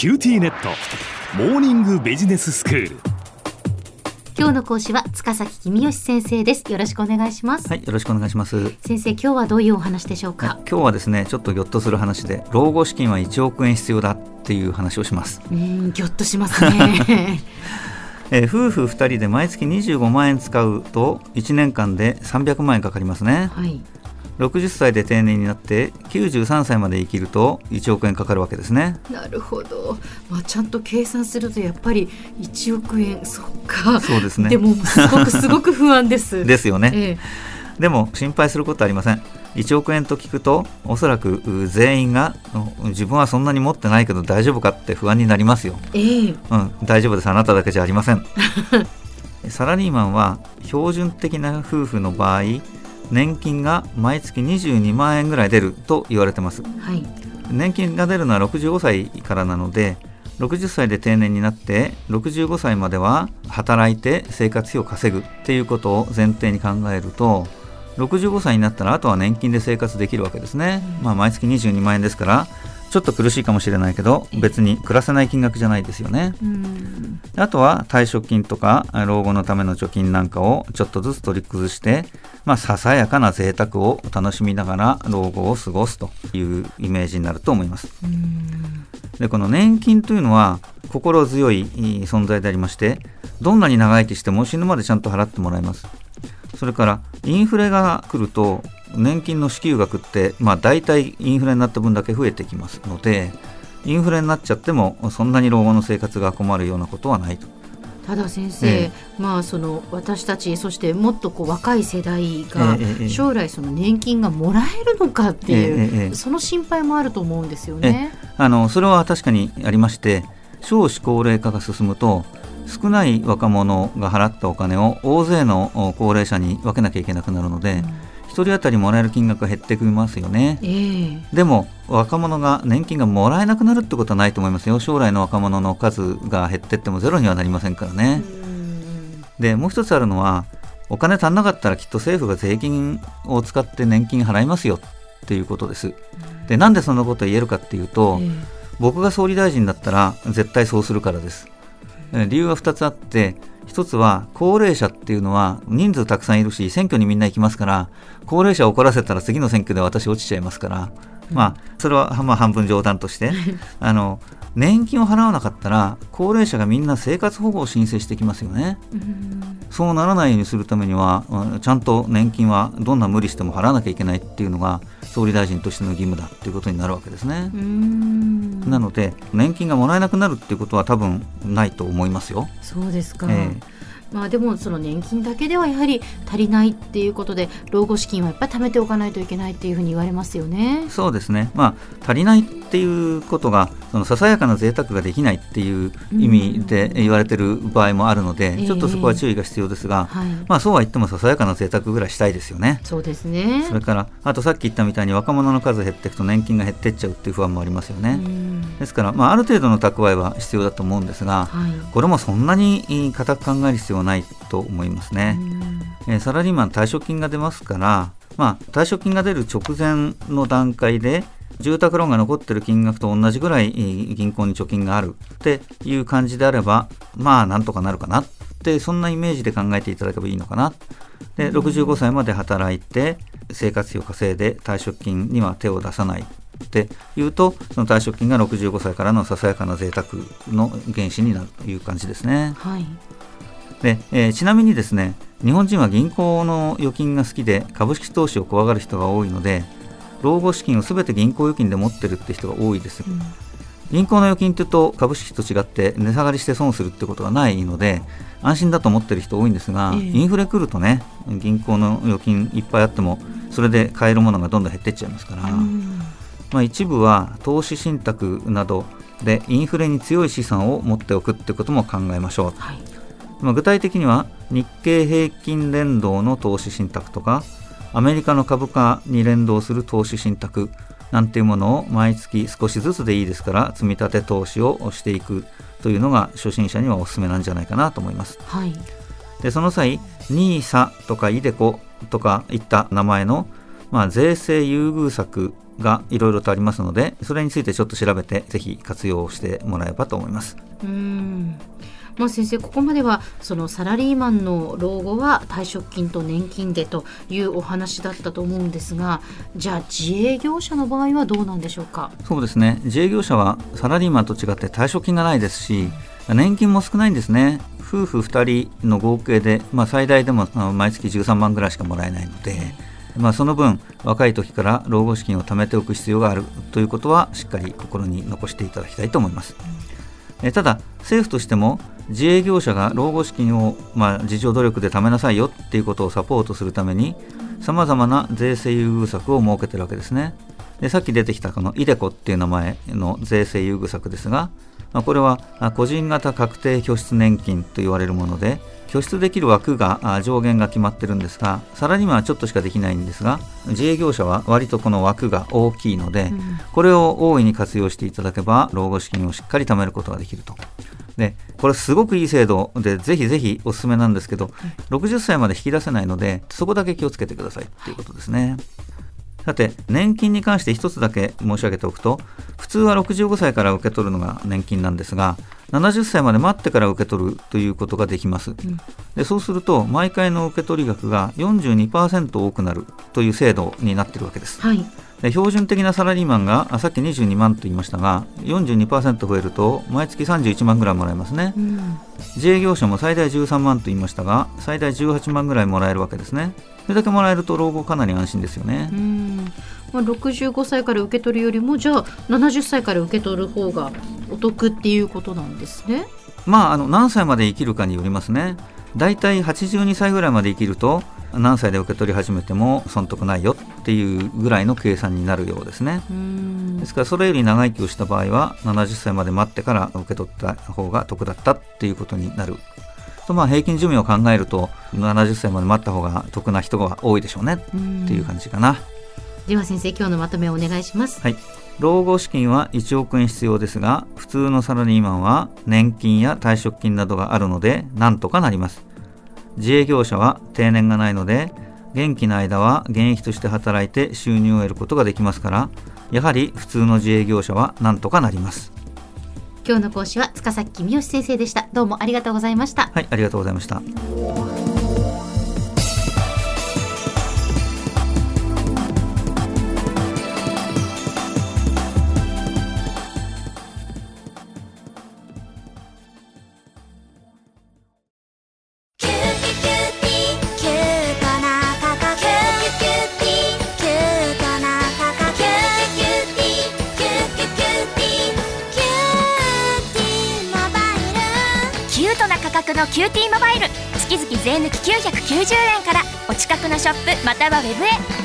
QTnet。モーニングビジネススクール。今日の講師は塚崎公義先生です。よろしくお願いします。はい、よろしくお願いします。先生今日はどういうお話でしょうか、今日はですね、ちょっとぎょっとする話で、老後資金は1億円必要だっていう話をします。うんぎょっとしますね。えー夫婦2人で毎月25万円使うと、1年間で300万円かかりますね。はい60歳で定年になって、93歳まで生きると1億円かかるわけですね。なるほど、まあ、ちゃんと計算するとやっぱり1億円そっかそうですねでもすごくすごく不安です ですよね。えでも心配することはありません。1億円と聞くと、おそらくう全員が、う自分はそんなに持ってないけど大丈夫かって不安になりますよ。えええうん、大丈夫です。あなただけじゃありません。サラリーマンは標準的な夫婦の場合、年金が毎月22万円ぐらい出ると言われてます。はい。年金が出るのは65歳からなので、60歳で定年になって65歳までは働いて生活費を稼ぐっていうことを前提に考えると65歳になったらあとは年金で生活できるわけですね、まあ、毎月22万円ですからちょっと苦しいかもしれないけど別に暮らせない金額じゃないですよね。うん。あとは退職金とか老後のための貯金なんかをちょっとずつ取り崩して、まあ、ささやかな贅沢を楽しみながら老後を過ごすというイメージになると思います。うん。でこの年金というのは心強い存在でありましてどんなに長生きしても死ぬまでちゃんと払ってもらいます。それからインフレが来ると年金の支給額って、まあ、大体インフレになった分だけ増えてきますのでインフレになっちゃってもそんなに老後の生活が困るようなことはないと。ただ先生、ええ。まあその私たちそしてもっとこう若い世代が将来その年金がもらえるのかっていう、えその心配もあると思うんですよね。あのそれは確かにありまして少子高齢化が進むと少ない若者が払ったお金を大勢のお高齢者に分けなきゃいけなくなるので、1人当たりもらえる金額が減ってきますよね。ええでも若者が年金がもらえなくなるってことはないと思いますよ。将来の若者の数が減ってってもゼロにはなりませんからね。うんでもう一つあるのはお金足んなかったらきっと政府が税金を使って年金払いますよっていうことです。でなんでそんなこと言えるかっていうと、え僕が総理大臣だったら絶対そうするからです。え理由は2つあって1つは高齢者っていうのは人数たくさんいるし選挙にみんな行きますから高齢者を怒らせたら次の選挙で私落ちちゃいますから、まあそれはまあ半分冗談としてあの年金を払わなかったら高齢者がみんな生活保護を申請してきますよね。えうんそうならないようにするためには、うんちゃんと年金はどんな無理しても払わなきゃいけないっていうのが総理大臣としての義務だっていうことになるわけですね。うんなので年金がもらえなくなるっていうことは多分ないと思いますよ。そうですか。えまあでもその年金だけではやはり足りないっていうことで老後資金はやっぱり貯めておかないといけないっていうふうに言われますよね。そうですね、まあ、足りないっていうことがそのささやかな贅沢ができないっていう意味で言われてる場合もあるので、ええちょっとそこは注意が必要ですが、はい。まあ、そうは言ってもささやかな贅沢ぐらいしたいですよね。そうですね。それからあとさっき言ったみたいに若者の数減っていくと年金が減っていっちゃうっていう不安もありますよね。うんですから、まあ、ある程度の蓄えは必要だと思うんですが、はい。これもそんなに固く考える必要はないと思いますね。うんえーサラリーマン退職金が出ますから、まあ、退職金が出る直前の段階で住宅ローンが残ってる金額と同じぐらいえー銀行に貯金があるっていう感じであればまあなんとかなるかなってそんなイメージで考えていただけばいいのかなで65歳まで働いて生活費を稼いで退職金には手を出さないっていうとその退職金が65歳からのささやかな贅沢の原資になるという感じですね。はい。で、えーちなみにですね日本人は銀行の預金が好きで株式投資を怖がる人が多いので老後資金を全て銀行預金で持ってるって人が多いです、うん。銀行の預金というと株式と違って値下がりして損するってことがないので安心だと思ってる人多いんですが、ええ。インフレ来るとね銀行の預金いっぱいあってもそれで買えるものがどんどん減っていっちゃいますから、うん。まあ、一部は投資信託などでインフレに強い資産を持っておくってことも考えましょう。はい。まあ、具体的には日経平均連動の投資信託とかアメリカの株価に連動する投資信託なんていうものを毎月少しずつでいいですから積み立て投資をしていくというのが初心者にはおすすめなんじゃないかなと思います。はい。でその際 NISA とか iDeCo とかいった名前の、まあ、税制優遇策がいろいろとありますのでそれについてちょっと調べてぜひ活用してもらえればと思います。うんまあ、先生ここまではそのサラリーマンの老後は退職金と年金でというお話だったと思うんですがじゃあ自営業者の場合はどうなんでしょうか？そうですね。自営業者はサラリーマンと違って退職金がないですし年金も少ないんですね。夫婦2人の合計で、まあ、最大でも毎月13万ぐらいしかもらえないので、まあ、その分若い時から老後資金を貯めておく必要があるということはしっかり心に残していただきたいと思います。えただ政府としても自営業者が老後資金を、まあ、自助努力で貯めなさいよっていうことをサポートするためにさまざまな税制優遇策を設けてるわけですね。でさっき出てきたこの ideco っていう名前の税制優遇策ですが、まあ、これは個人型確定拠出年金と言われるもので拠出できる枠が上限が決まってるんですがサラリーマンはちょっとしかできないんですが自営業者は割とこの枠が大きいので、うん、これを大いに活用していただけば老後資金をしっかり貯めることができると。でこれすごくいい制度でぜひぜひおすすめなんですけど、はい、60歳まで引き出せないのでそこだけ気をつけてくださいということですね。さて年金に関して一つだけ申し上げておくと普通は65歳から受け取るのが年金なんですが70歳まで待ってから受け取るということができます、うん、でそうすると毎回の受け取り額が42%多くなるという制度になっているわけです、はい、で標準的なサラリーマンがさっき22万と言いましたが42%増えると毎月31万ぐらいもらえますね、うん、自営業者も最大13万と言いましたが最大18万ぐらいもらえるわけですね。それだけもらえると老後かなり安心ですよね、うん。まあ、65歳から受け取るよりもじゃあ70歳から受け取る方がお得っていうことなんですね。まああの何歳まで生きるかによりますね。だいたい82歳ぐらいまで生きると何歳で受け取り始めても損得ないよっていうぐらいの計算になるようですね。ですからそれより長生きをした場合は70歳まで待ってから受け取った方が得だったっていうことになる。とまあ平均寿命を考えると70歳まで待った方が得な人が多いでしょうねっていう感じかな。では先生今日のまとめをお願いします。はい。老後資金は1億円必要ですが普通のサラリーマンは年金や退職金などがあるのでなんとかなります自営業者は定年がないので元気な間は現役として働いて収入を得ることができますからやはり普通の自営業者はなんとかなります。今日の講師は塚崎三好先生でした。どうもありがとうございました。はいありがとうございましたのキューティーモバイル。月々税抜き990円から。お近くのショップまたはウェブへ。